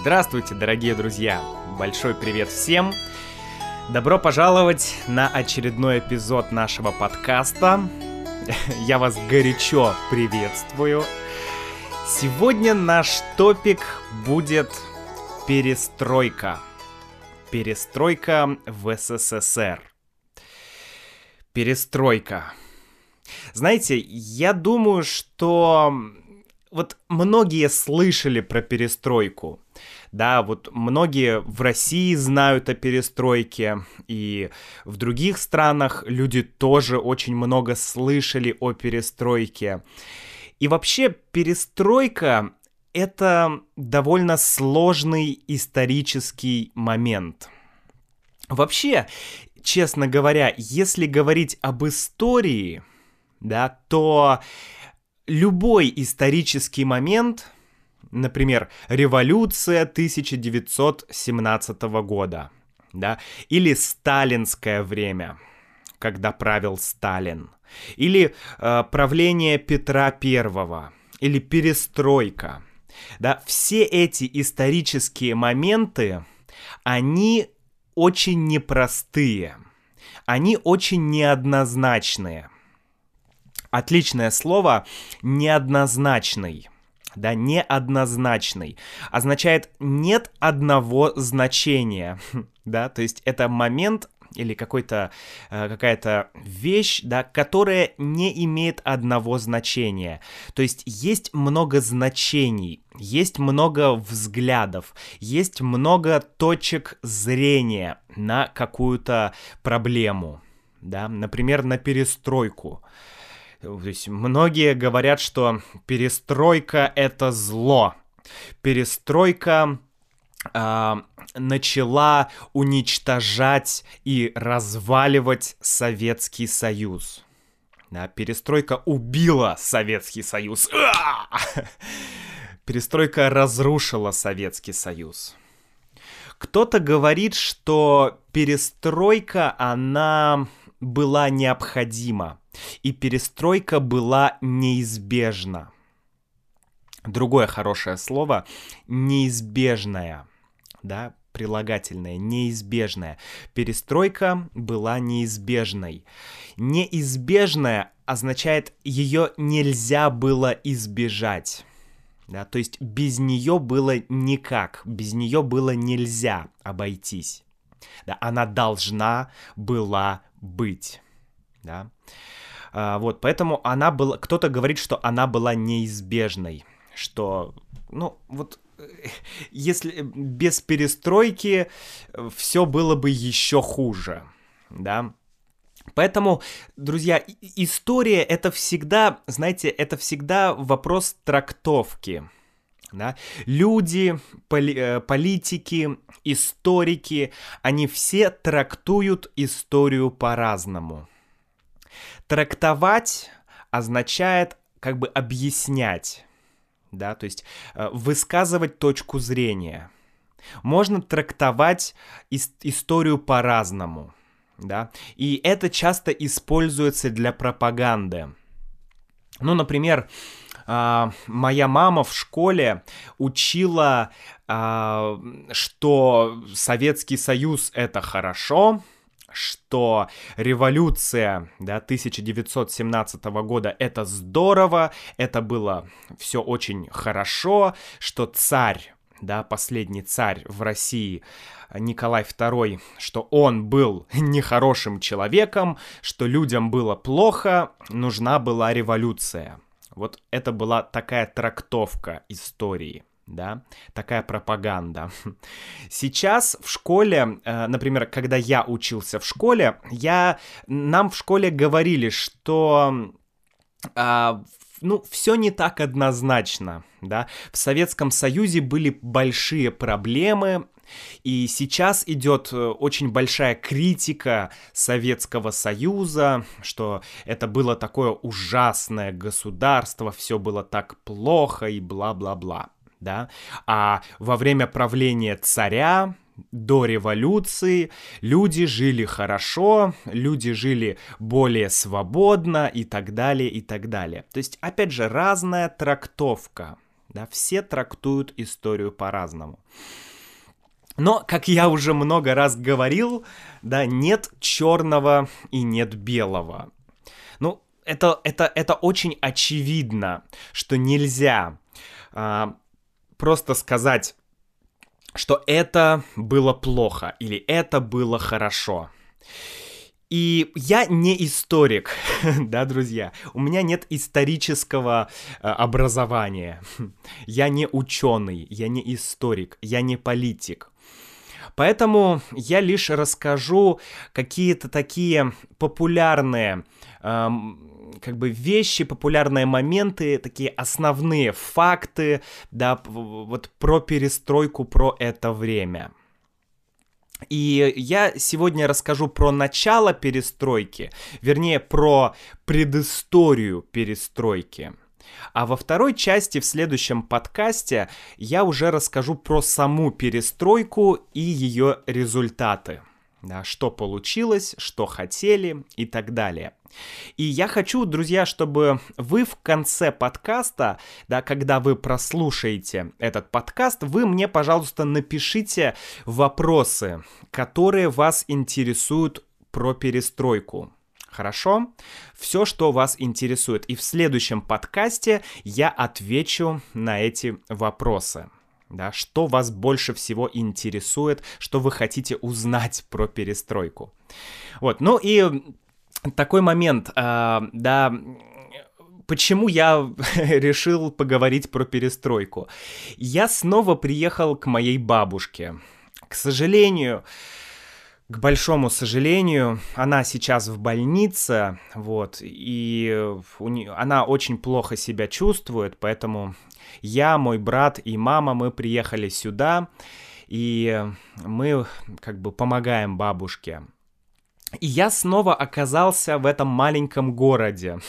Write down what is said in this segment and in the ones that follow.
Здравствуйте, дорогие друзья! Большой привет всем! Добро пожаловать на очередной эпизод нашего подкаста. Я вас горячо приветствую. Сегодня наш топик будет перестройка. Перестройка в СССР. Перестройка. Знаете, я думаю, что вот многие слышали про перестройку. Да, вот многие в России знают о перестройке, и в других странах люди тоже очень много слышали о перестройке. И вообще перестройка — это довольно сложный исторический момент. Вообще, честно говоря, если говорить об истории, да, то любой исторический момент, например, революция 1917 года, да, или сталинское время, когда правил Сталин, или э, правление Петра Первого, или перестройка, да, все эти исторические моменты, они очень непростые, они очень неоднозначные – Отличное слово неоднозначный. Да, неоднозначный. Означает нет одного значения. Да, то есть это момент или какой-то э, какая-то вещь, да, которая не имеет одного значения. То есть есть много значений, есть много взглядов, есть много точек зрения на какую-то проблему, да, например, на перестройку. То есть многие говорят, что перестройка это зло. Перестройка э, начала уничтожать и разваливать Советский Союз. Да, перестройка убила Советский Союз. Перестройка разрушила Советский Союз. Кто-то говорит, что перестройка, она была необходима и перестройка была неизбежна. Другое хорошее слово — неизбежная, да, прилагательное, неизбежная. Перестройка была неизбежной. Неизбежная означает, ее нельзя было избежать. Да, то есть без нее было никак, без нее было нельзя обойтись. Да, она должна была быть. Да. А, вот, поэтому она была... Кто-то говорит, что она была неизбежной, что, ну, вот если без перестройки все было бы еще хуже, да. Поэтому, друзья, история это всегда, знаете, это всегда вопрос трактовки. Да? Люди, поли, э, политики, историки, они все трактуют историю по-разному. Трактовать означает как бы объяснять, да, то есть э, высказывать точку зрения. Можно трактовать ис- историю по-разному, да, и это часто используется для пропаганды. Ну, например, Uh, моя мама в школе учила, uh, что Советский Союз это хорошо, что революция да, 1917 года это здорово, это было все очень хорошо, что царь да, последний царь в России, Николай II, что он был нехорошим человеком, что людям было плохо, нужна была революция. Вот это была такая трактовка истории да, такая пропаганда. Сейчас в школе, э, например, когда я учился в школе, я, нам в школе говорили, что а, ну, все не так однозначно, да. В Советском Союзе были большие проблемы, и сейчас идет э, очень большая критика Советского Союза, что это было такое ужасное государство, все было так плохо и бла-бла-бла да, а во время правления царя до революции люди жили хорошо, люди жили более свободно и так далее, и так далее. То есть, опять же, разная трактовка, Да, все трактуют историю по-разному. Но, как я уже много раз говорил, да, нет черного и нет белого. Ну, это, это, это очень очевидно, что нельзя а, просто сказать, что это было плохо или это было хорошо. И я не историк, да, друзья. У меня нет исторического э, образования. Я не ученый, я не историк, я не политик. Поэтому я лишь расскажу какие-то такие популярные эм, как бы вещи, популярные моменты, такие основные факты, да, вот про перестройку, про это время. И я сегодня расскажу про начало перестройки, вернее, про предысторию перестройки. А во второй части в следующем подкасте я уже расскажу про саму перестройку и ее результаты. Да, что получилось, что хотели и так далее. И я хочу, друзья, чтобы вы в конце подкаста, да, когда вы прослушаете этот подкаст, вы мне, пожалуйста, напишите вопросы, которые вас интересуют про перестройку. Хорошо? Все, что вас интересует. И в следующем подкасте я отвечу на эти вопросы. Да, что вас больше всего интересует, что вы хотите узнать про перестройку. Вот, ну и такой момент, э, да, почему я решил поговорить про перестройку? Я снова приехал к моей бабушке. К сожалению, к большому сожалению, она сейчас в больнице, вот, и у нее, она очень плохо себя чувствует, поэтому я, мой брат и мама, мы приехали сюда, и мы как бы помогаем бабушке. И я снова оказался в этом маленьком городе,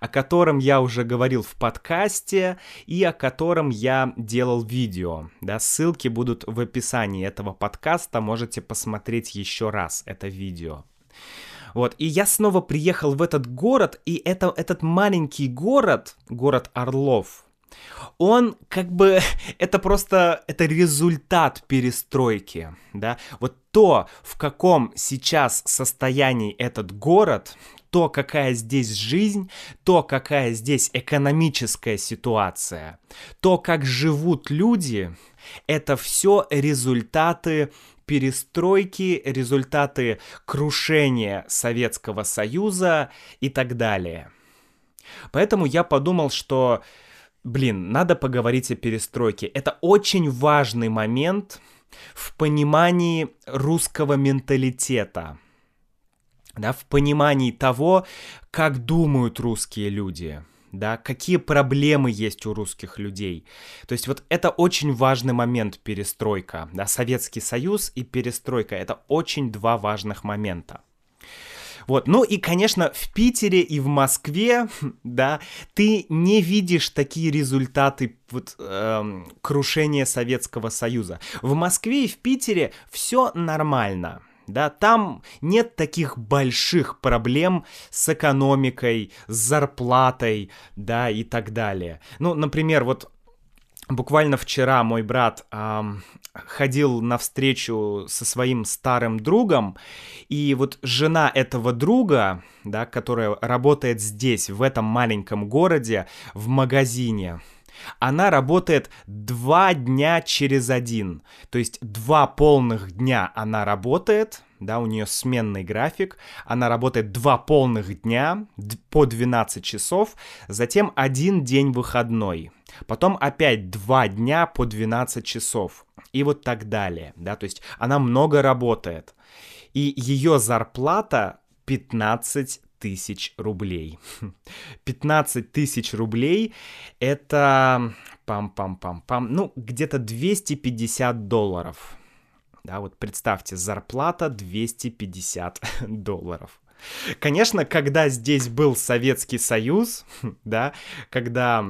о котором я уже говорил в подкасте и о котором я делал видео. Да, ссылки будут в описании этого подкаста, можете посмотреть еще раз это видео. Вот, и я снова приехал в этот город, и это, этот маленький город, город Орлов, он как бы, это просто, это результат перестройки, да, вот то, в каком сейчас состоянии этот город, то, какая здесь жизнь, то, какая здесь экономическая ситуация, то, как живут люди, это все результаты перестройки, результаты крушения Советского Союза и так далее. Поэтому я подумал, что блин, надо поговорить о перестройке. Это очень важный момент в понимании русского менталитета, да, в понимании того, как думают русские люди, да, какие проблемы есть у русских людей. То есть вот это очень важный момент перестройка, да, Советский Союз и перестройка, это очень два важных момента. Вот, ну и, конечно, в Питере и в Москве, да, ты не видишь такие результаты вот, эм, крушения Советского Союза. В Москве и в Питере все нормально. Да, там нет таких больших проблем с экономикой, с зарплатой, да, и так далее. Ну, например, вот Буквально вчера мой брат эм, ходил на встречу со своим старым другом, и вот жена этого друга, да, которая работает здесь, в этом маленьком городе, в магазине, она работает два дня через один. То есть два полных дня она работает, да, у нее сменный график, она работает два полных дня по 12 часов, затем один день выходной, потом опять два дня по 12 часов и вот так далее, да, то есть она много работает, и ее зарплата 15 тысяч рублей. 15 тысяч рублей это пам-пам-пам-пам, ну, где-то 250 долларов. Да, вот представьте, зарплата 250 долларов. Конечно, когда здесь был Советский Союз, да, когда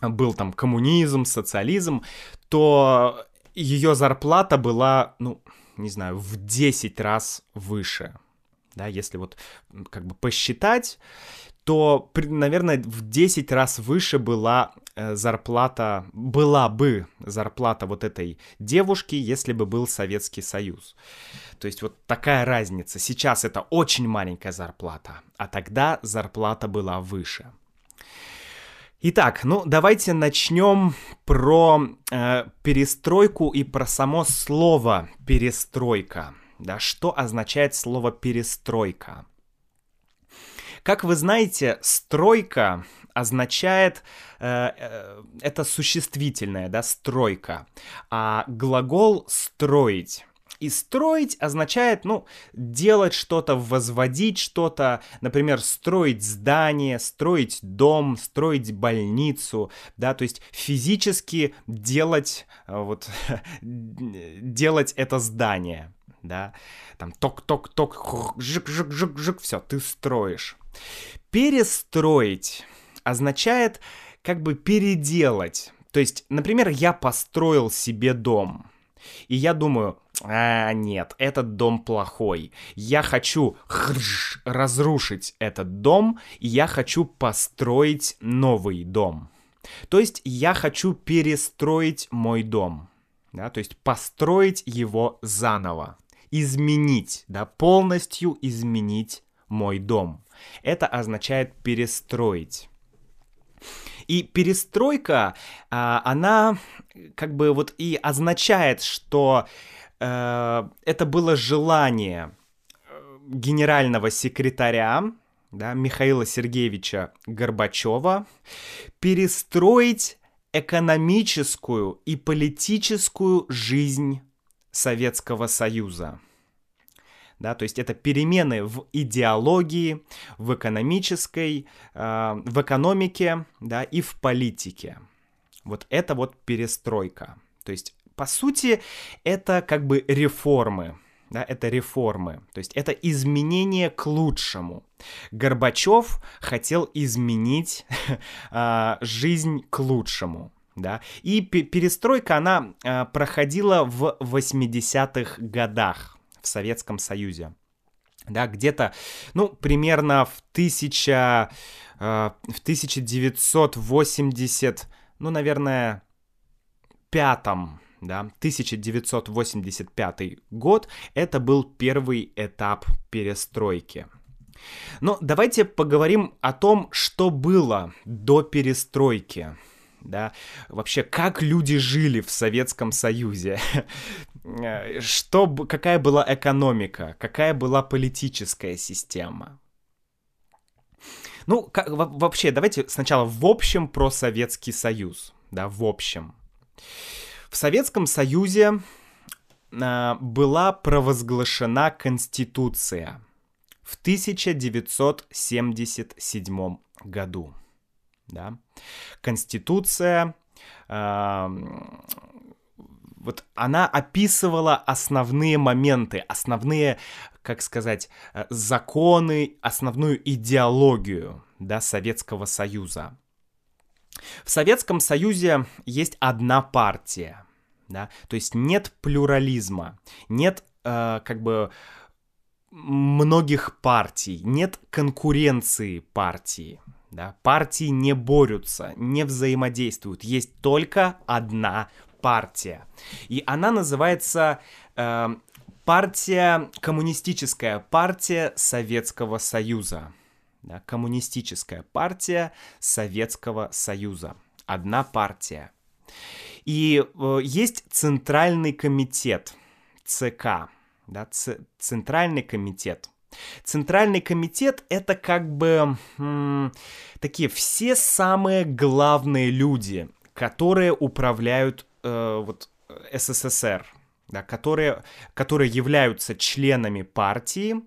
был там коммунизм, социализм, то ее зарплата была, ну, не знаю, в 10 раз выше. Да, если вот как бы посчитать, то, наверное, в 10 раз выше была э, зарплата, была бы зарплата вот этой девушки, если бы был Советский Союз. То есть вот такая разница. Сейчас это очень маленькая зарплата, а тогда зарплата была выше. Итак, ну давайте начнем про э, перестройку и про само слово перестройка. Да, что означает слово перестройка? Как вы знаете, стройка означает э, э, это существительное, да, стройка, а глагол строить. И строить означает, ну, делать что-то, возводить что-то, например, строить здание, строить дом, строить больницу, да, то есть физически делать, э, вот, делать это здание, да, там ток-ток-ток, жик-жик-жик-жик, все, ты строишь. Перестроить означает как бы переделать. То есть, например, я построил себе дом. И я думаю, а, нет, этот дом плохой. Я хочу разрушить этот дом, и я хочу построить новый дом. То есть я хочу перестроить мой дом. Да, то есть построить его заново. Изменить, да, полностью изменить мой дом. Это означает перестроить. И перестройка, а, она как бы вот и означает, что э, это было желание э, генерального секретаря, да, Михаила Сергеевича Горбачева, перестроить экономическую и политическую жизнь Советского Союза да, то есть это перемены в идеологии, в экономической, э, в экономике, да, и в политике. Вот это вот перестройка. То есть, по сути, это как бы реформы, да, это реформы, то есть это изменение к лучшему. Горбачев хотел изменить э, жизнь к лучшему, да, и перестройка, она э, проходила в 80-х годах, в Советском Союзе. Да, где-то, ну, примерно в, тысяча, э, в 1980, ну, наверное, пятом, да, 1985 год, это был первый этап перестройки. Но давайте поговорим о том, что было до перестройки да, вообще, как люди жили в Советском Союзе, что, какая была экономика, какая была политическая система. Ну, как, вообще, давайте сначала в общем про Советский Союз, да, в общем. В Советском Союзе э, была провозглашена Конституция в 1977 году да. Конституция, э, вот она описывала основные моменты, основные, как сказать, э, законы, основную идеологию, да, Советского Союза. В Советском Союзе есть одна партия, да, то есть нет плюрализма, нет э, как бы многих партий, нет конкуренции партии, да? Партии не борются, не взаимодействуют. Есть только одна партия. И она называется э, партия, коммунистическая партия Советского Союза. Да? Коммунистическая партия Советского Союза. Одна партия. И э, есть Центральный комитет, ЦК, да, Ц- Центральный комитет Центральный комитет это как бы м, такие все самые главные люди, которые управляют э, вот СССР, да, которые, которые являются членами партии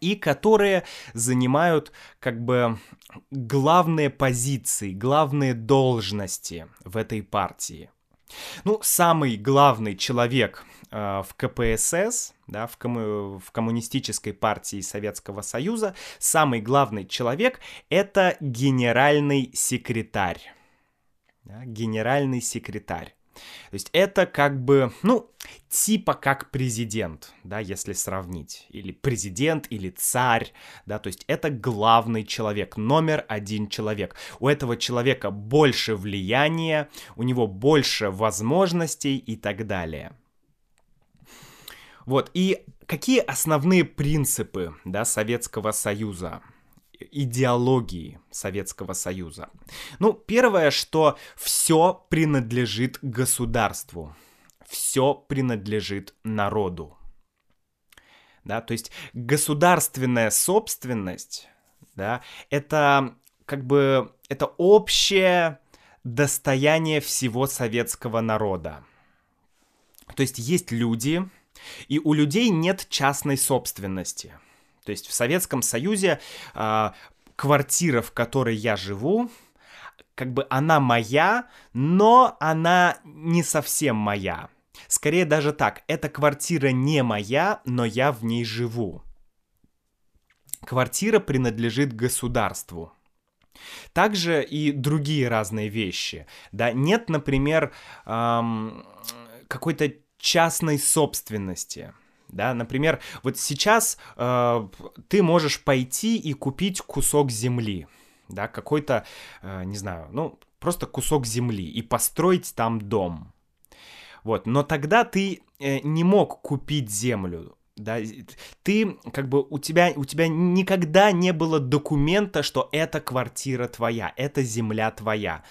и которые занимают как бы главные позиции, главные должности в этой партии. Ну, самый главный человек э, в КПСС, да, в, комму- в коммунистической партии Советского Союза, самый главный человек это генеральный секретарь. Да, генеральный секретарь. То есть это как бы, ну, типа как президент, да, если сравнить. Или президент, или царь, да, то есть это главный человек, номер один человек. У этого человека больше влияния, у него больше возможностей и так далее. Вот, и какие основные принципы, да, Советского Союза? Идеологии Советского Союза. Ну, первое, что все принадлежит государству, все принадлежит народу. Да, то есть государственная собственность, да, это как бы это общее достояние всего советского народа. То есть есть люди, и у людей нет частной собственности. То есть в Советском Союзе э, квартира, в которой я живу, как бы она моя, но она не совсем моя. Скорее даже так, эта квартира не моя, но я в ней живу. Квартира принадлежит государству. Также и другие разные вещи. Да, нет, например, эм, какой-то частной собственности. Да, например, вот сейчас э, ты можешь пойти и купить кусок земли, да, какой-то, э, не знаю, ну, просто кусок земли и построить там дом. Вот, но тогда ты э, не мог купить землю, да, ты, как бы, у тебя, у тебя никогда не было документа, что эта квартира твоя, эта земля твоя.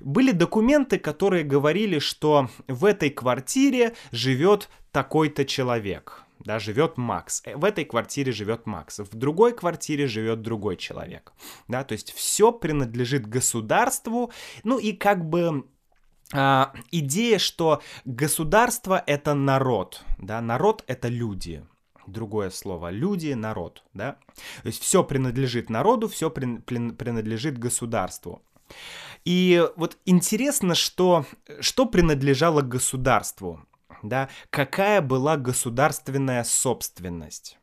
Были документы, которые говорили, что в этой квартире живет такой-то человек, да, живет Макс. Э, в этой квартире живет Макс. В другой квартире живет другой человек. Да, то есть все принадлежит государству, ну и как бы а, идея, что государство это народ, да, народ это люди, другое слово. Люди, народ, да? То есть все принадлежит народу, все при, при, принадлежит государству. И вот интересно, что, что принадлежало государству, да? Какая была государственная собственность?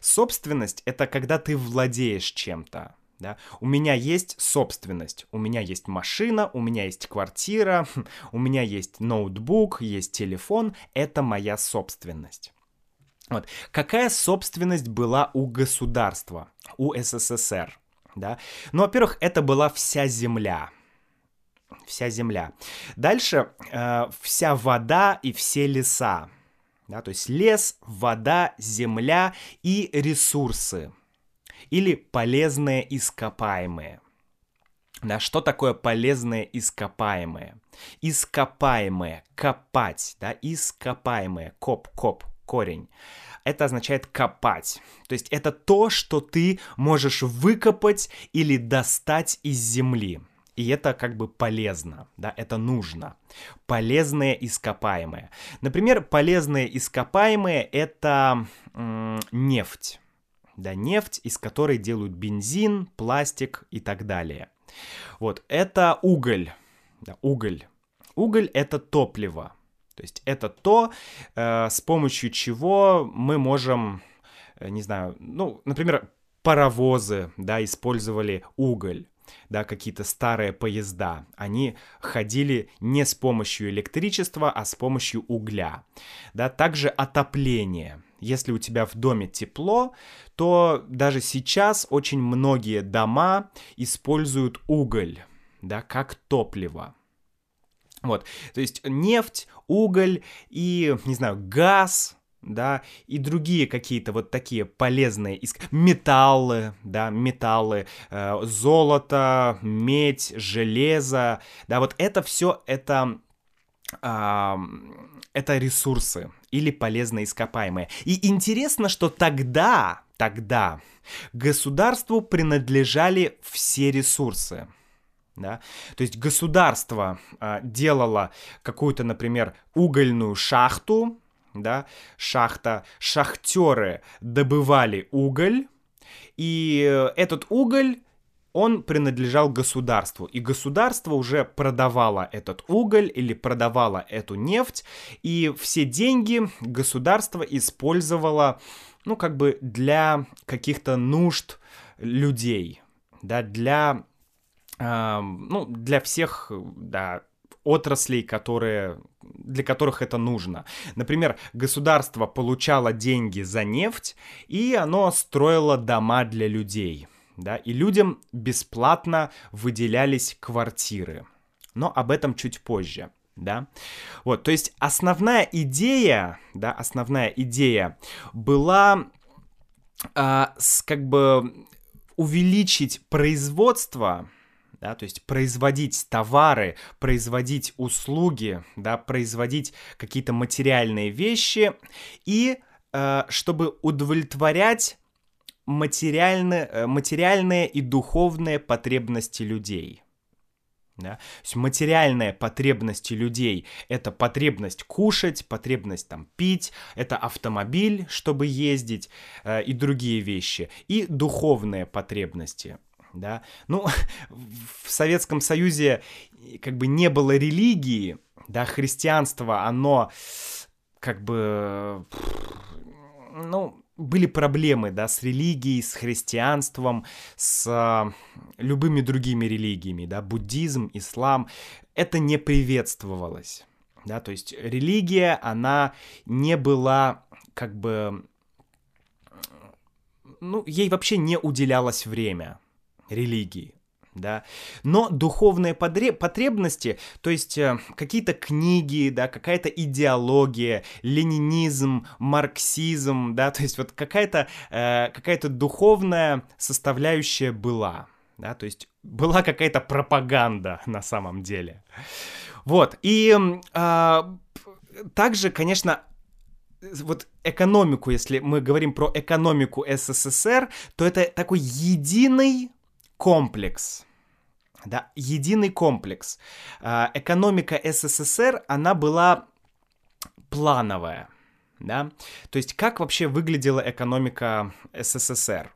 Собственность — это когда ты владеешь чем-то, да? У меня есть собственность, у меня есть машина, у меня есть квартира, у меня есть ноутбук, есть телефон, это моя собственность. Вот. Какая собственность была у государства, у СССР? Да? Ну, во-первых, это была вся земля. Вся земля. Дальше э, вся вода и все леса. Да, то есть лес, вода, земля и ресурсы. Или полезные ископаемые. Да, что такое полезные ископаемые? Ископаемые, копать, да, ископаемые, коп-коп, корень. Это означает копать. То есть это то, что ты можешь выкопать или достать из земли. И это как бы полезно, да, это нужно. Полезные ископаемые. Например, полезные ископаемые это м- нефть. Да, нефть, из которой делают бензин, пластик и так далее. Вот, это уголь. Да, уголь. Уголь это топливо. То есть это то, э, с помощью чего мы можем, э, не знаю, ну, например, паровозы, да, использовали уголь да, какие-то старые поезда, они ходили не с помощью электричества, а с помощью угля. Да, также отопление. Если у тебя в доме тепло, то даже сейчас очень многие дома используют уголь, да, как топливо. Вот, то есть нефть, уголь и, не знаю, газ, да, и другие какие-то вот такие полезные иск... металлы, да, металлы, э, золото, медь, железо, да, вот это все это э, это ресурсы или полезные ископаемые. И интересно, что тогда, тогда государству принадлежали все ресурсы да, то есть государство а, делало какую-то, например, угольную шахту, да, шахта, шахтеры добывали уголь, и этот уголь он принадлежал государству, и государство уже продавало этот уголь или продавало эту нефть, и все деньги государство использовало, ну, как бы для каких-то нужд людей, да, для ну, для всех, да, отраслей, которые, для которых это нужно. Например, государство получало деньги за нефть, и оно строило дома для людей. Да, и людям бесплатно выделялись квартиры. Но об этом чуть позже да. Вот, то есть основная идея, да, основная идея была а, с, как бы увеличить производство, да, то есть производить товары, производить услуги, да, производить какие-то материальные вещи и э, чтобы удовлетворять материальные, э, материальные и духовные потребности людей. Да? То есть материальные потребности людей — это потребность кушать, потребность там пить, это автомобиль, чтобы ездить э, и другие вещи, и духовные потребности. Да? Ну, в Советском Союзе как бы не было религии, да, христианство, оно как бы, ну, были проблемы, да, с религией, с христианством, с а, любыми другими религиями, да, буддизм, ислам, это не приветствовалось, да, то есть религия, она не была как бы, ну, ей вообще не уделялось время религии, да, но духовные потребности, то есть э, какие-то книги, да, какая-то идеология, ленинизм, марксизм, да, то есть вот какая-то э, какая-то духовная составляющая была, да, то есть была какая-то пропаганда на самом деле. Вот, и э, также, конечно, вот экономику, если мы говорим про экономику СССР, то это такой единый комплекс. Да, единый комплекс. А, экономика СССР, она была плановая. Да? То есть как вообще выглядела экономика СССР?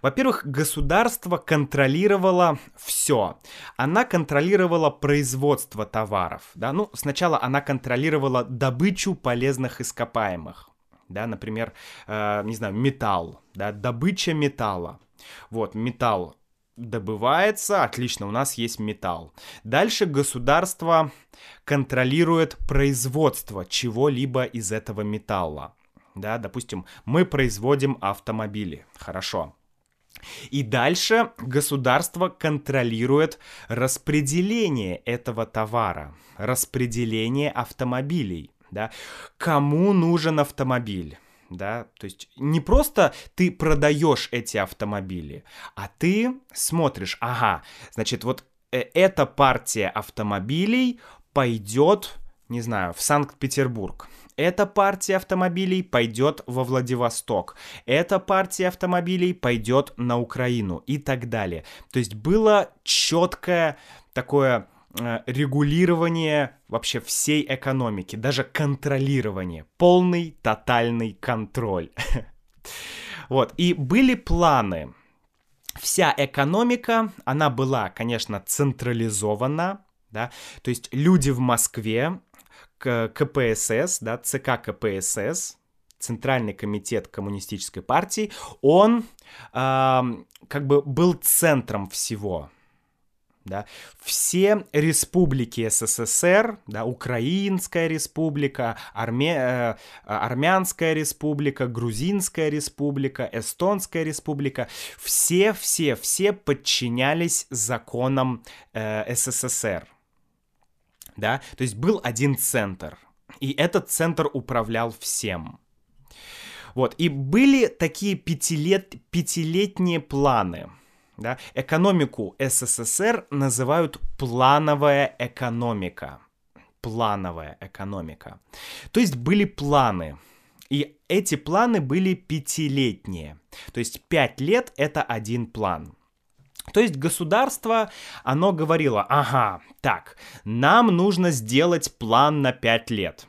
Во-первых, государство контролировало все. Она контролировала производство товаров. Да? Ну, сначала она контролировала добычу полезных ископаемых. Да, например, э, не знаю, металл, да, добыча металла. Вот, металл добывается, отлично, у нас есть металл. Дальше государство контролирует производство чего-либо из этого металла. Да, допустим, мы производим автомобили. Хорошо. И дальше государство контролирует распределение этого товара, распределение автомобилей. Да? Кому нужен автомобиль? Да, то есть не просто ты продаешь эти автомобили, а ты смотришь, ага, значит, вот э, эта партия автомобилей пойдет, не знаю, в Санкт-Петербург. Эта партия автомобилей пойдет во Владивосток. Эта партия автомобилей пойдет на Украину и так далее. То есть было четкое такое регулирование вообще всей экономики, даже контролирование, полный тотальный контроль. Вот, и были планы. Вся экономика, она была, конечно, централизована, да, то есть люди в Москве, КПСС, да, ЦК КПСС, Центральный комитет коммунистической партии, он э, как бы был центром всего, да, все республики СССР, да, Украинская республика, Арме... Э, Армянская республика, Грузинская республика, Эстонская республика, все, все, все подчинялись законам э, СССР, да, то есть был один центр, и этот центр управлял всем. Вот, и были такие пятилет... пятилетние планы – да? Экономику СССР называют плановая экономика. Плановая экономика. То есть были планы. И эти планы были пятилетние. То есть пять лет это один план. То есть государство, оно говорило, ага, так, нам нужно сделать план на пять лет.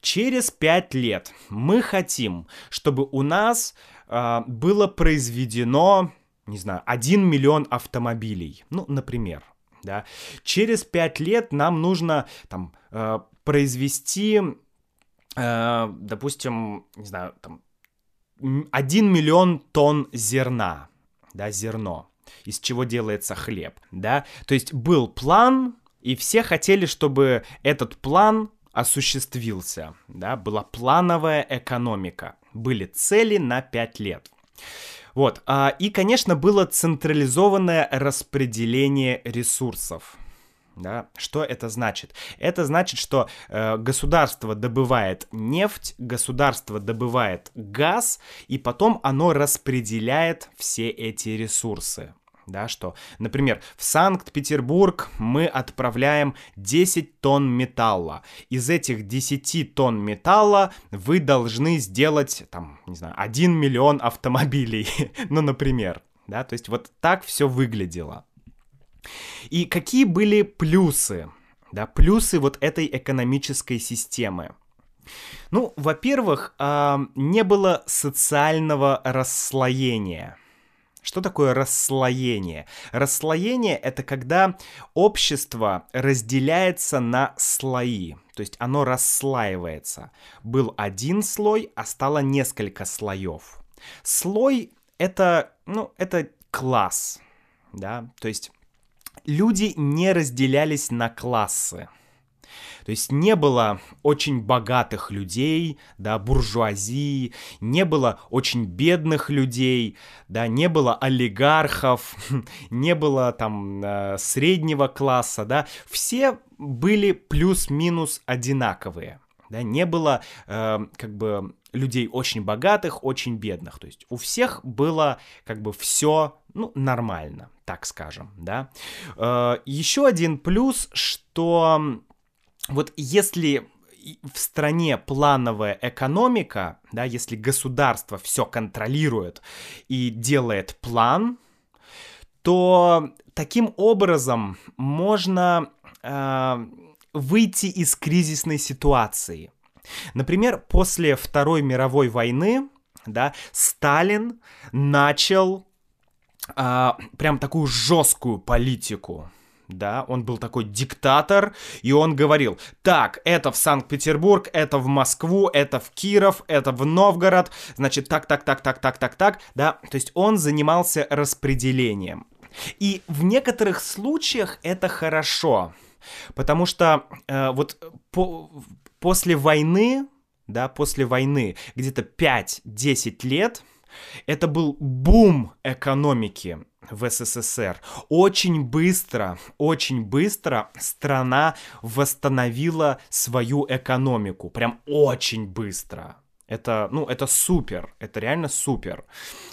Через пять лет мы хотим, чтобы у нас э, было произведено не знаю, 1 миллион автомобилей, ну, например, да, через 5 лет нам нужно там э, произвести, э, допустим, не знаю, там 1 миллион тонн зерна, да, зерно, из чего делается хлеб, да, то есть был план, И все хотели, чтобы этот план осуществился, да, была плановая экономика, были цели на 5 лет. Вот, а, и, конечно, было централизованное распределение ресурсов. Да? Что это значит? Это значит, что э, государство добывает нефть, государство добывает газ, и потом оно распределяет все эти ресурсы да, что, например, в Санкт-Петербург мы отправляем 10 тонн металла. Из этих 10 тонн металла вы должны сделать, там, не знаю, 1 миллион автомобилей, ну, например, да, то есть вот так все выглядело. И какие были плюсы, да, плюсы вот этой экономической системы? Ну, во-первых, э, не было социального расслоения – что такое расслоение? Расслоение — это когда общество разделяется на слои, то есть оно расслаивается. Был один слой, а стало несколько слоев. Слой — это, ну, это класс, да, то есть люди не разделялись на классы. То есть не было очень богатых людей, да, буржуазии, не было очень бедных людей, да, не было олигархов, не было там э, среднего класса, да, все были плюс-минус одинаковые, да, не было э, как бы людей очень богатых, очень бедных, то есть у всех было как бы все, ну, нормально, так скажем, да. Э, еще один плюс, что вот если в стране плановая экономика, да, если государство все контролирует и делает план, то таким образом можно э, выйти из кризисной ситуации. Например, после Второй мировой войны, да, Сталин начал э, прям такую жесткую политику да, он был такой диктатор, и он говорил, так, это в Санкт-Петербург, это в Москву, это в Киров, это в Новгород, значит, так, так, так, так, так, так, так, да, то есть он занимался распределением. И в некоторых случаях это хорошо, потому что э, вот по, после войны, да, после войны, где-то 5-10 лет, это был бум экономики в СССР. Очень быстро, очень быстро страна восстановила свою экономику. Прям очень быстро. Это, ну, это супер, это реально супер.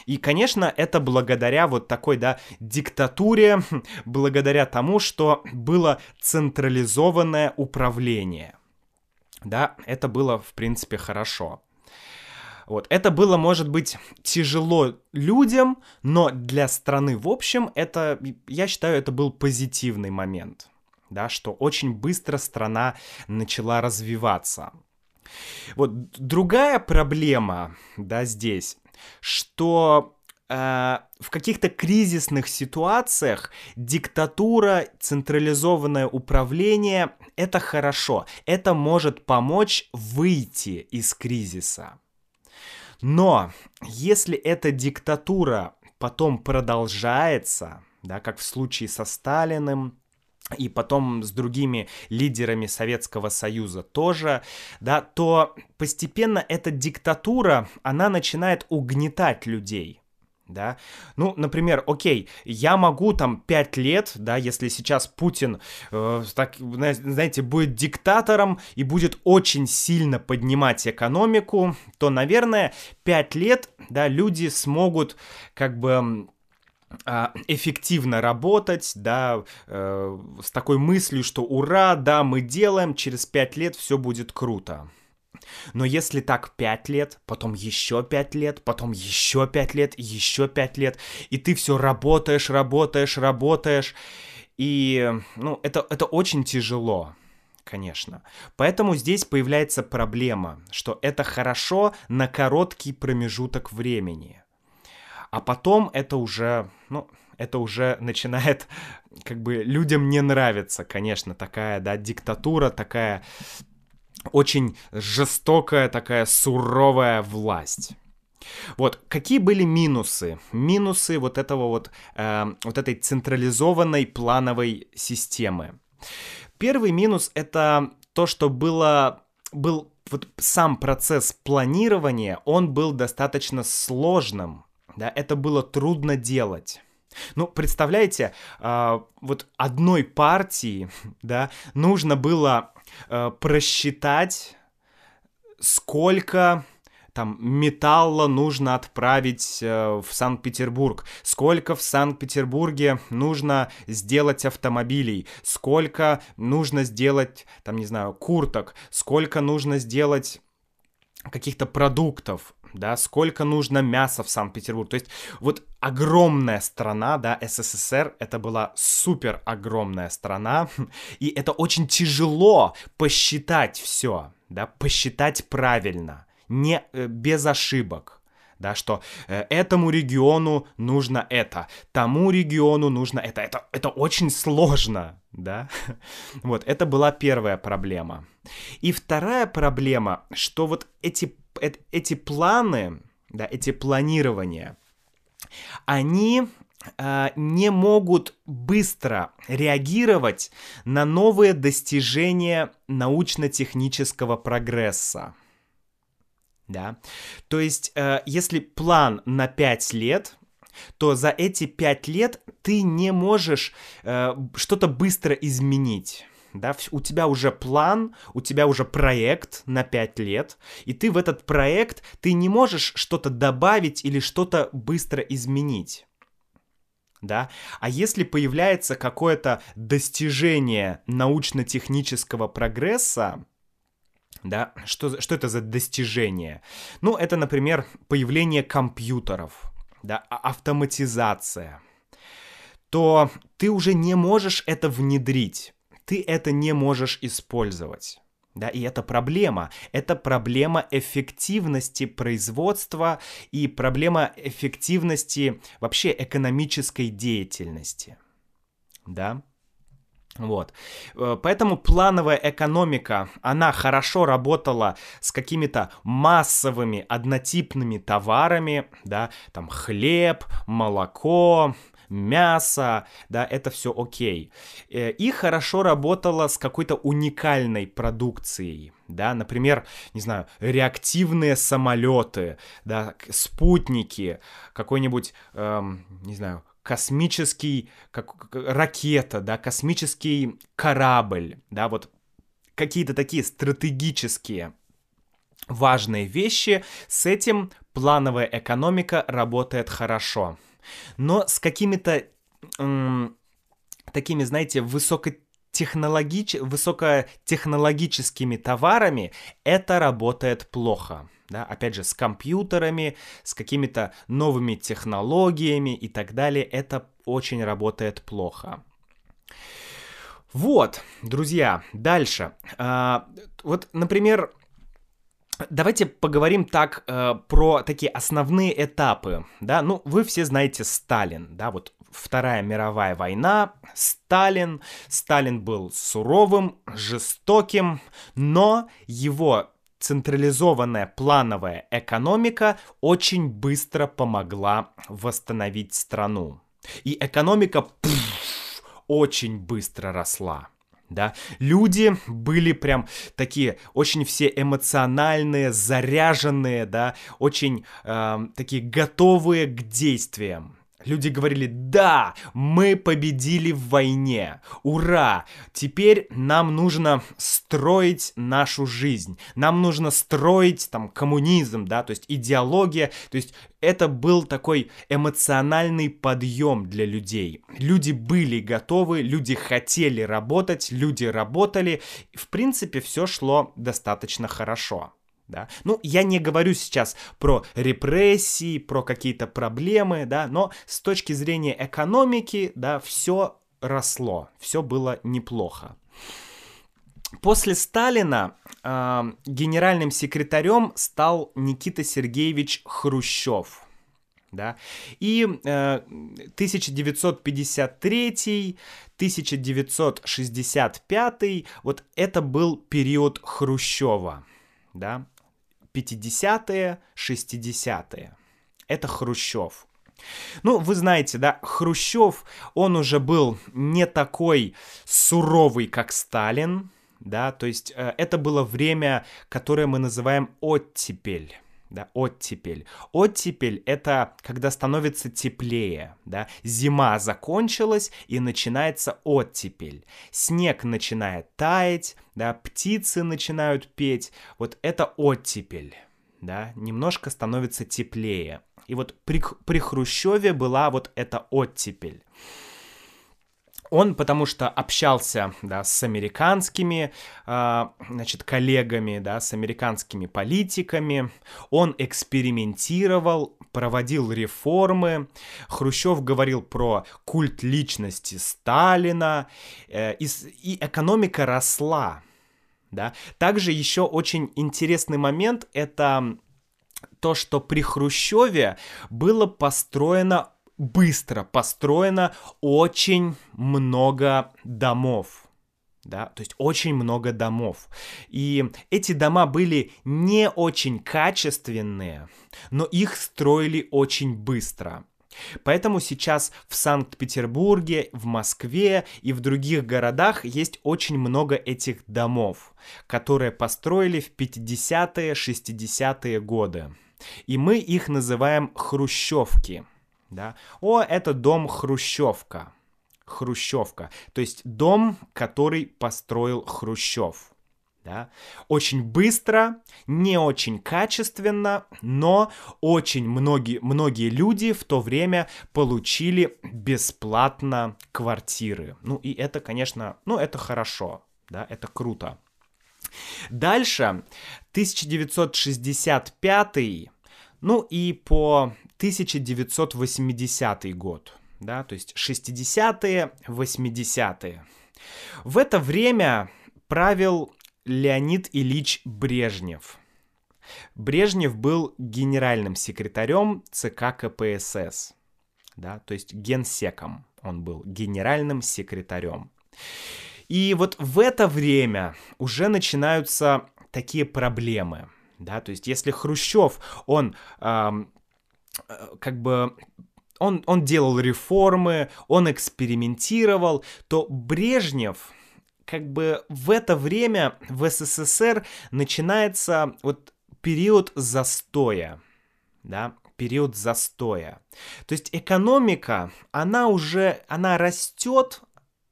И, конечно, это благодаря вот такой, да, диктатуре, благодаря тому, что было централизованное управление. Да, это было, в принципе, хорошо. Вот. Это было, может быть, тяжело людям, но для страны в общем это, я считаю, это был позитивный момент, да, что очень быстро страна начала развиваться. Вот другая проблема, да, здесь, что э, в каких-то кризисных ситуациях диктатура, централизованное управление — это хорошо, это может помочь выйти из кризиса. Но если эта диктатура потом продолжается, да, как в случае со Сталиным, и потом с другими лидерами Советского Союза тоже, да, то постепенно эта диктатура, она начинает угнетать людей да. Ну, например, окей, я могу там 5 лет, да, если сейчас Путин, э, так, знаете, будет диктатором и будет очень сильно поднимать экономику, то, наверное, 5 лет, да, люди смогут как бы а, эффективно работать, да, э, с такой мыслью, что ура, да, мы делаем, через 5 лет все будет круто. Но если так 5 лет, потом еще 5 лет, потом еще 5 лет, еще 5 лет, и ты все работаешь, работаешь, работаешь, и, ну, это, это очень тяжело, конечно. Поэтому здесь появляется проблема, что это хорошо на короткий промежуток времени. А потом это уже, ну, это уже начинает как бы людям не нравится, конечно, такая, да, диктатура, такая очень жестокая такая суровая власть. Вот, какие были минусы? Минусы вот этого вот, э, вот этой централизованной плановой системы. первый минус это то, что было, был вот сам процесс планирования, он был достаточно сложным, да, это было трудно делать. Ну, представляете, э, вот одной партии, да, нужно было э, просчитать, сколько там металла нужно отправить э, в Санкт-Петербург, сколько в Санкт-Петербурге нужно сделать автомобилей, сколько нужно сделать, там, не знаю, курток, сколько нужно сделать каких-то продуктов, да, сколько нужно мяса в Санкт-Петербург. То есть вот огромная страна, да, СССР, это была супер огромная страна, и это очень тяжело посчитать все, да, посчитать правильно, не э, без ошибок да, что э, этому региону нужно это, тому региону нужно это. Это, это очень сложно, да. Вот, это была первая проблема. И вторая проблема, что вот эти, эти планы, да, эти планирования, они э, не могут быстро реагировать на новые достижения научно-технического прогресса да. То есть, э, если план на 5 лет, то за эти 5 лет ты не можешь э, что-то быстро изменить. Да, у тебя уже план, у тебя уже проект на 5 лет, и ты в этот проект, ты не можешь что-то добавить или что-то быстро изменить. Да, а если появляется какое-то достижение научно-технического прогресса, да, что, что это за достижение? Ну, это, например, появление компьютеров, да, а, автоматизация, то ты уже не можешь это внедрить, ты это не можешь использовать. Да, и это проблема. Это проблема эффективности производства и проблема эффективности вообще экономической деятельности. Да. Вот. Э, поэтому плановая экономика, она хорошо работала с какими-то массовыми однотипными товарами, да, там хлеб, молоко, мясо, да, это все окей. Э, и хорошо работала с какой-то уникальной продукцией, да, например, не знаю, реактивные самолеты, да, спутники, какой-нибудь, эм, не знаю, космический, как ракета, да, космический корабль, да, вот какие-то такие стратегические важные вещи, с этим плановая экономика работает хорошо. Но с какими-то такими, знаете, высокотехнологич... высокотехнологическими товарами это работает плохо да, опять же, с компьютерами, с какими-то новыми технологиями и так далее, это очень работает плохо. Вот, друзья, дальше. А, вот, например, Давайте поговорим так э, про такие основные этапы, да, ну вы все знаете Сталин, да, вот Вторая мировая война, Сталин, Сталин был суровым, жестоким, но его централизованная плановая экономика очень быстро помогла восстановить страну. И экономика пфф, очень быстро росла. Да, люди были прям такие очень все эмоциональные, заряженные, да, очень э, такие готовые к действиям. Люди говорили, да, мы победили в войне, ура, теперь нам нужно строить нашу жизнь, нам нужно строить там коммунизм, да, то есть идеология, то есть это был такой эмоциональный подъем для людей. Люди были готовы, люди хотели работать, люди работали, в принципе все шло достаточно хорошо да. Ну, я не говорю сейчас про репрессии, про какие-то проблемы, да, но с точки зрения экономики, да, все росло, все было неплохо. После Сталина э, генеральным секретарем стал Никита Сергеевич Хрущев. Да? И э, 1953-1965, вот это был период Хрущева. Да? 50-е, 60-е. Это Хрущев. Ну, вы знаете, да, Хрущев, он уже был не такой суровый, как Сталин, да, то есть э, это было время, которое мы называем оттепель да, оттепель. Оттепель — это когда становится теплее, да, зима закончилась и начинается оттепель. Снег начинает таять, да, птицы начинают петь, вот это оттепель, да, немножко становится теплее. И вот при, при Хрущеве была вот эта оттепель. Он потому что общался, да, с американскими, э, значит, коллегами, да, с американскими политиками. Он экспериментировал, проводил реформы. Хрущев говорил про культ личности Сталина. Э, и, и экономика росла. Да. Также еще очень интересный момент — это то, что при Хрущеве было построено быстро построено очень много домов. Да, то есть очень много домов. И эти дома были не очень качественные, но их строили очень быстро. Поэтому сейчас в Санкт-Петербурге, в Москве и в других городах есть очень много этих домов, которые построили в 50-е, 60-е годы. И мы их называем хрущевки да. О, это дом Хрущевка. Хрущевка. То есть дом, который построил Хрущев. Да? Очень быстро, не очень качественно, но очень многие, многие люди в то время получили бесплатно квартиры. Ну и это, конечно, ну это хорошо, да, это круто. Дальше, 1965 ну и по 1980 год, да, то есть 60-е, 80-е. В это время правил Леонид Ильич Брежнев. Брежнев был генеральным секретарем ЦК КПСС, да, то есть генсеком он был, генеральным секретарем. И вот в это время уже начинаются такие проблемы, да, то есть если Хрущев, он эм, как бы он, он делал реформы, он экспериментировал, то Брежнев, как бы в это время в СССР начинается вот период застоя, да, период застоя. То есть экономика, она уже, она растет,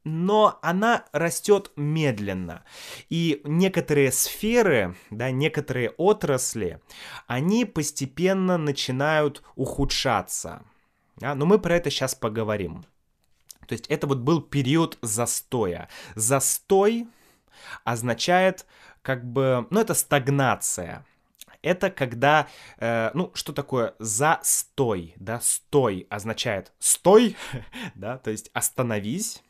но она растет медленно. И некоторые сферы, да, некоторые отрасли, они постепенно начинают ухудшаться. Да? Но мы про это сейчас поговорим. То есть это вот был период застоя. Застой означает как бы, ну это стагнация. Это когда, э, ну, что такое застой, да, стой означает стой, да, то есть остановись,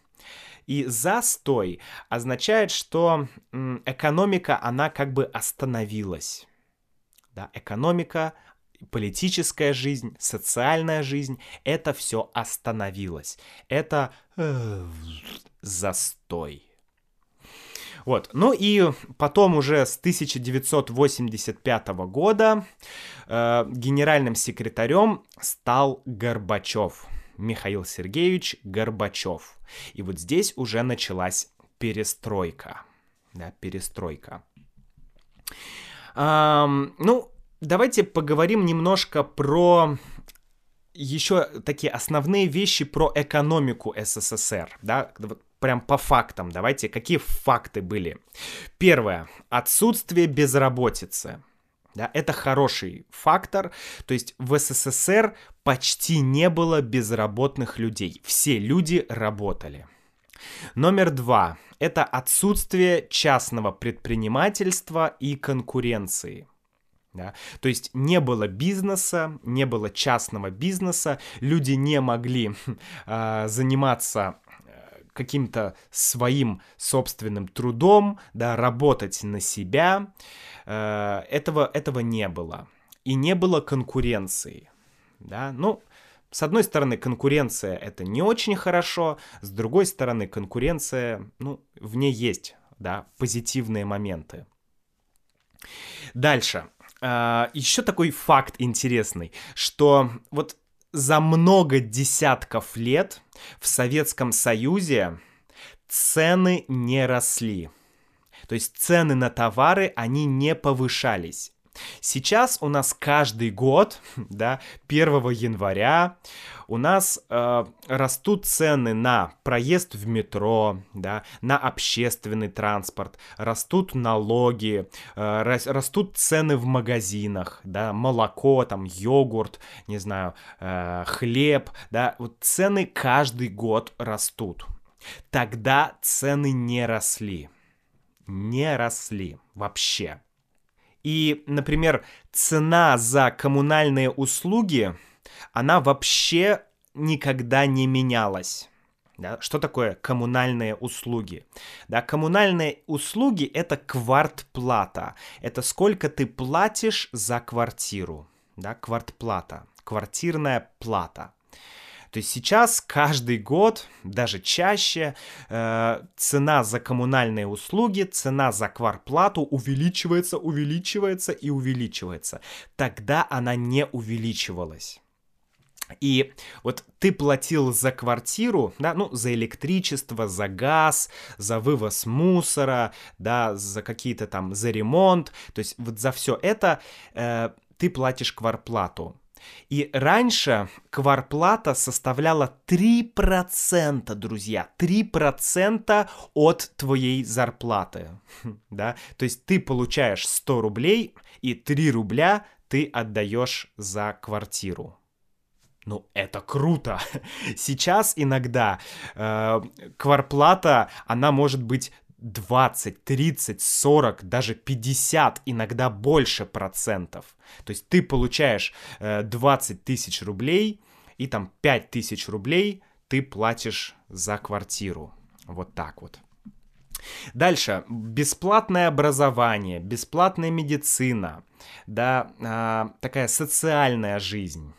и застой означает, что экономика, она как бы остановилась. Да, экономика, политическая жизнь, социальная жизнь, это все остановилось. Это э, застой. Вот. Ну и потом уже с 1985 года э, генеральным секретарем стал Горбачев. Михаил Сергеевич Горбачев. И вот здесь уже началась перестройка. Да, перестройка. Эм, ну, давайте поговорим немножко про еще такие основные вещи про экономику СССР, да, прям по фактам. Давайте, какие факты были? Первое. Отсутствие безработицы. Да, это хороший фактор. То есть в СССР почти не было безработных людей. Все люди работали. Номер два – это отсутствие частного предпринимательства и конкуренции. Да? То есть не было бизнеса, не было частного бизнеса, люди не могли э, заниматься каким-то своим собственным трудом, да, работать на себя. Э, этого, этого не было. И не было конкуренции. Да? Ну, с одной стороны, конкуренция это не очень хорошо, с другой стороны, конкуренция, ну, в ней есть, да, позитивные моменты. Дальше. Uh, еще такой факт интересный, что вот за много десятков лет в Советском Союзе цены не росли. То есть цены на товары, они не повышались. Сейчас у нас каждый год, да, 1 января у нас э, растут цены на проезд в метро, да, на общественный транспорт, растут налоги, э, растут цены в магазинах, да, молоко, там, йогурт, не знаю, э, хлеб, да, вот цены каждый год растут. Тогда цены не росли. Не росли вообще. И, например, цена за коммунальные услуги, она вообще никогда не менялась. Да? Что такое коммунальные услуги? Да, коммунальные услуги это квартплата. Это сколько ты платишь за квартиру. Да, квартплата, квартирная плата. То есть сейчас каждый год, даже чаще, э, цена за коммунальные услуги, цена за кварплату увеличивается, увеличивается и увеличивается. Тогда она не увеличивалась. И вот ты платил за квартиру, да, ну, за электричество, за газ, за вывоз мусора, да, за какие-то там, за ремонт, то есть вот за все это э, ты платишь кварплату. И раньше кварплата составляла 3%, друзья, 3% от твоей зарплаты, да, то есть ты получаешь 100 рублей, и 3 рубля ты отдаешь за квартиру. Ну, это круто. Сейчас иногда э, кварплата, она может быть 20, 30, 40, даже 50, иногда больше процентов. То есть ты получаешь э, 20 тысяч рублей, и там 5 тысяч рублей ты платишь за квартиру. Вот так вот. Дальше. Бесплатное образование, бесплатная медицина, да, э, такая социальная жизнь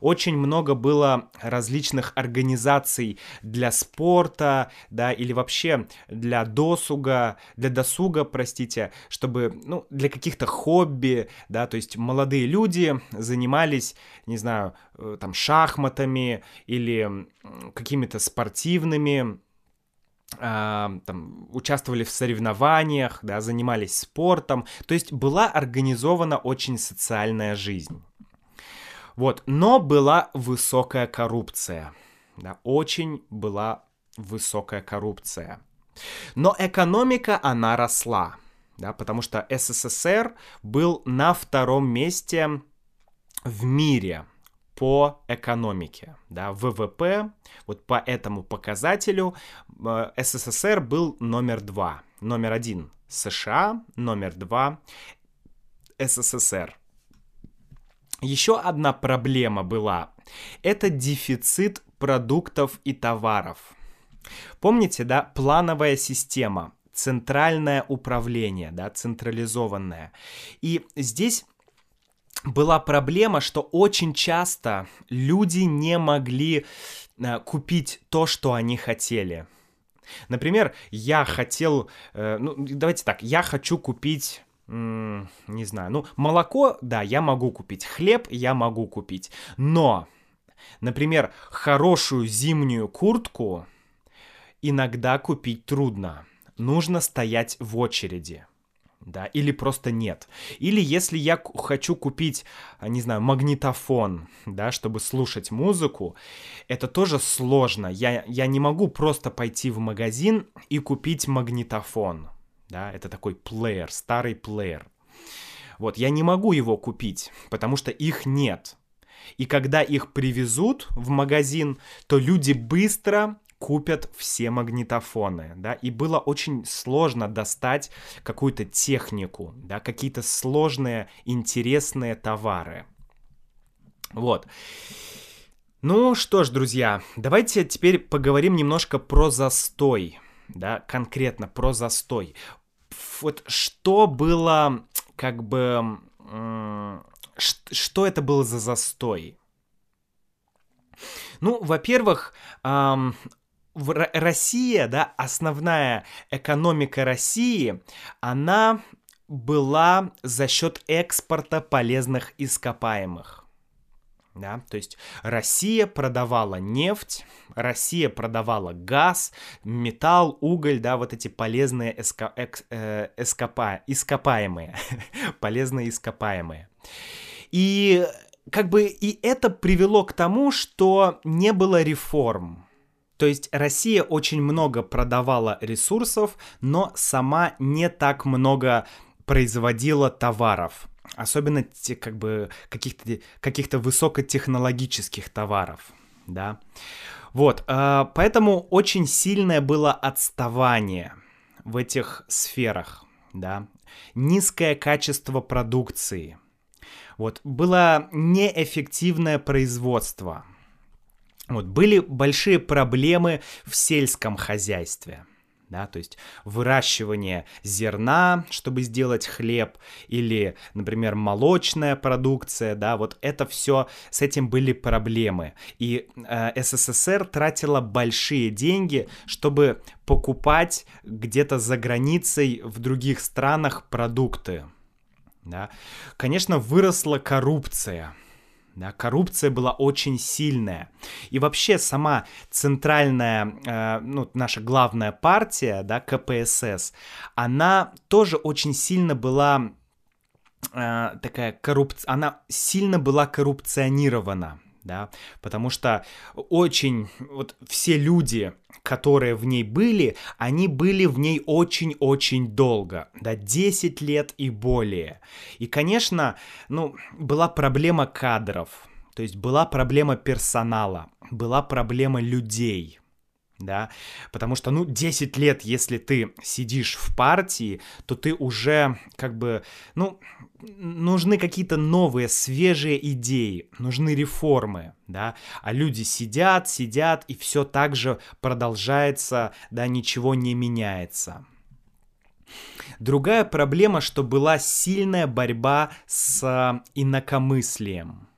очень много было различных организаций для спорта, да, или вообще для досуга, для досуга, простите, чтобы, ну, для каких-то хобби, да, то есть молодые люди занимались, не знаю, э, там, шахматами или какими-то спортивными Uh, там, участвовали в соревнованиях, да, занимались спортом. То есть была организована очень социальная жизнь. Вот, но была высокая коррупция. Да, очень была высокая коррупция. Но экономика, она росла. Да, потому что СССР был на втором месте в мире по экономике, да, ВВП, вот по этому показателю э, СССР был номер два, номер один США, номер два СССР. Еще одна проблема была. Это дефицит продуктов и товаров. Помните, да, плановая система, центральное управление, да, централизованное. И здесь была проблема, что очень часто люди не могли э, купить то, что они хотели. Например, я хотел, э, ну давайте так, я хочу купить не знаю, ну, молоко, да, я могу купить, хлеб я могу купить, но, например, хорошую зимнюю куртку иногда купить трудно, нужно стоять в очереди, да, или просто нет. Или если я хочу купить, не знаю, магнитофон, да, чтобы слушать музыку, это тоже сложно. Я, я не могу просто пойти в магазин и купить магнитофон да, это такой плеер, старый плеер. Вот, я не могу его купить, потому что их нет. И когда их привезут в магазин, то люди быстро купят все магнитофоны, да, и было очень сложно достать какую-то технику, да, какие-то сложные, интересные товары. Вот. Ну что ж, друзья, давайте теперь поговорим немножко про застой да, конкретно про застой. Вот что было, как бы, что это было за застой? Ну, во-первых, эм, Россия, да, основная экономика России, она была за счет экспорта полезных ископаемых. Да? То есть Россия продавала нефть, Россия продавала газ, металл, уголь, да, вот эти полезные эско, эк, э, эскопа, ископаемые, полезные ископаемые. И как бы и это привело к тому, что не было реформ. То есть Россия очень много продавала ресурсов, но сама не так много производила товаров. Особенно те, как бы каких-то каких высокотехнологических товаров, да. Вот, э, поэтому очень сильное было отставание в этих сферах, да. Низкое качество продукции. Вот, было неэффективное производство. Вот, были большие проблемы в сельском хозяйстве да, то есть выращивание зерна, чтобы сделать хлеб, или, например, молочная продукция, да, вот это все, с этим были проблемы. И э, СССР тратила большие деньги, чтобы покупать где-то за границей в других странах продукты. Да. Конечно, выросла коррупция да, коррупция была очень сильная. И вообще сама центральная, э, ну, наша главная партия, да, КПСС, она тоже очень сильно была э, такая коррупция, она сильно была коррупционирована да, потому что очень, вот все люди, которые в ней были, они были в ней очень-очень долго, да, 10 лет и более. И, конечно, ну, была проблема кадров, то есть была проблема персонала, была проблема людей, да, потому что, ну, 10 лет, если ты сидишь в партии, то ты уже, как бы, ну, нужны какие-то новые, свежие идеи, нужны реформы, да, а люди сидят, сидят, и все так же продолжается, да, ничего не меняется. Другая проблема, что была сильная борьба с инакомыслием.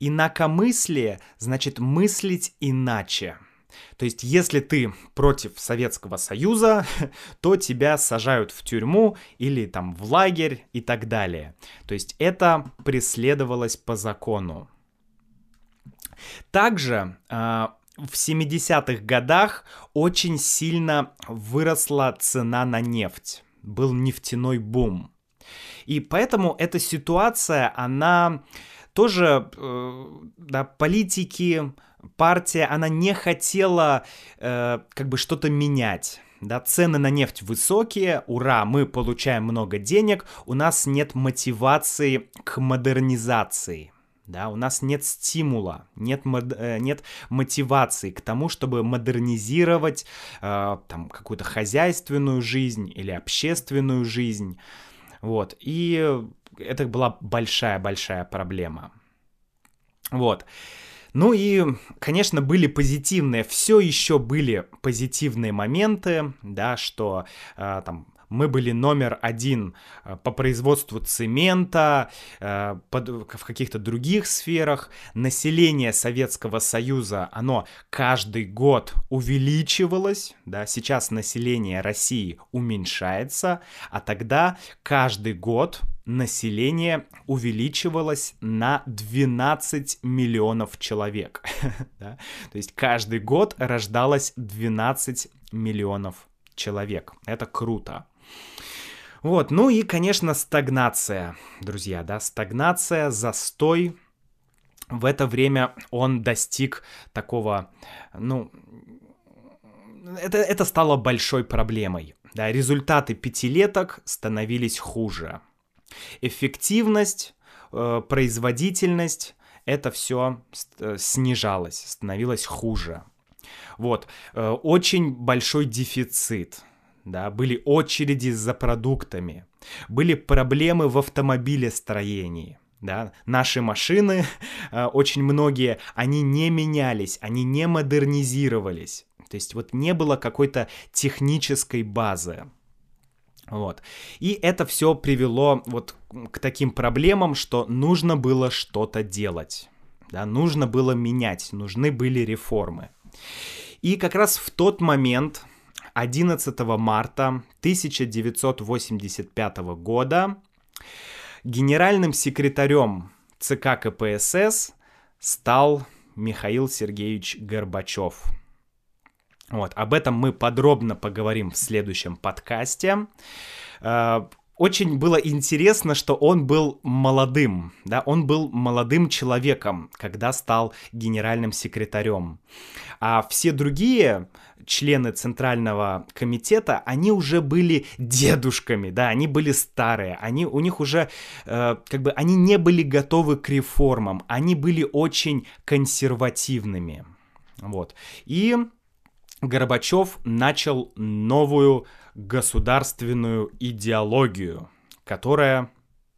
Инакомыслие значит мыслить иначе – то есть, если ты против Советского Союза, то тебя сажают в тюрьму или там в лагерь и так далее. То есть, это преследовалось по закону. Также э, в 70-х годах очень сильно выросла цена на нефть. Был нефтяной бум. И поэтому эта ситуация, она тоже, э, да, политики, партия, она не хотела э, как бы что-то менять. Да, цены на нефть высокие, ура, мы получаем много денег, у нас нет мотивации к модернизации. Да, у нас нет стимула, нет, мод, э, нет мотивации к тому, чтобы модернизировать э, там какую-то хозяйственную жизнь или общественную жизнь. Вот, и это была большая-большая проблема. Вот. Ну и, конечно, были позитивные, все еще были позитивные моменты, да, что э, там мы были номер один э, по производству цемента, э, в каких-то других сферах. Население Советского Союза, оно каждый год увеличивалось, да, сейчас население России уменьшается, а тогда каждый год население увеличивалось на 12 миллионов человек. То есть каждый год рождалось 12 миллионов человек. Это круто. Вот, ну и, конечно, стагнация, друзья, да, стагнация, застой. В это время он достиг такого, ну, это, это стало большой проблемой. Да, результаты пятилеток становились хуже. Эффективность, э, производительность, это все э, снижалось, становилось хуже. Вот, э, очень большой дефицит, да, были очереди за продуктами, были проблемы в автомобилестроении, да, наши машины, очень многие, они не менялись, они не модернизировались, то есть вот не было какой-то технической базы. Вот. И это все привело вот к таким проблемам, что нужно было что-то делать. Да, нужно было менять, нужны были реформы. И как раз в тот момент, 11 марта 1985 года, генеральным секретарем ЦК КПСС стал Михаил Сергеевич Горбачев. Вот, об этом мы подробно поговорим в следующем подкасте. Э, очень было интересно, что он был молодым, да, он был молодым человеком, когда стал генеральным секретарем. А все другие члены Центрального комитета, они уже были дедушками, да, они были старые, они, у них уже, э, как бы, они не были готовы к реформам, они были очень консервативными, вот. И Горбачев начал новую государственную идеологию, которая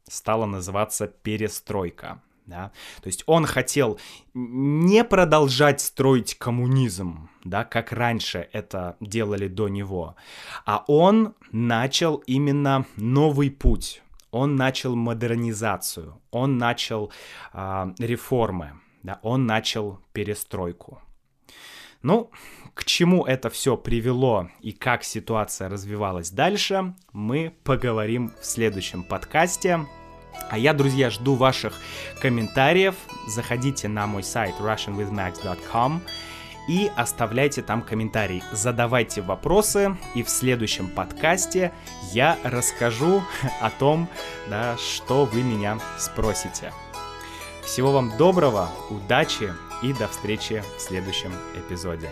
стала называться перестройка. Да? То есть он хотел не продолжать строить коммунизм, да, как раньше это делали до него, а он начал именно новый путь. Он начал модернизацию, он начал э, реформы, да, он начал перестройку. Ну, к чему это все привело и как ситуация развивалась дальше, мы поговорим в следующем подкасте. А я, друзья, жду ваших комментариев. Заходите на мой сайт russianwithmax.com и оставляйте там комментарий. Задавайте вопросы, и в следующем подкасте я расскажу о том, да, что вы меня спросите. Всего вам доброго, удачи и до встречи в следующем эпизоде.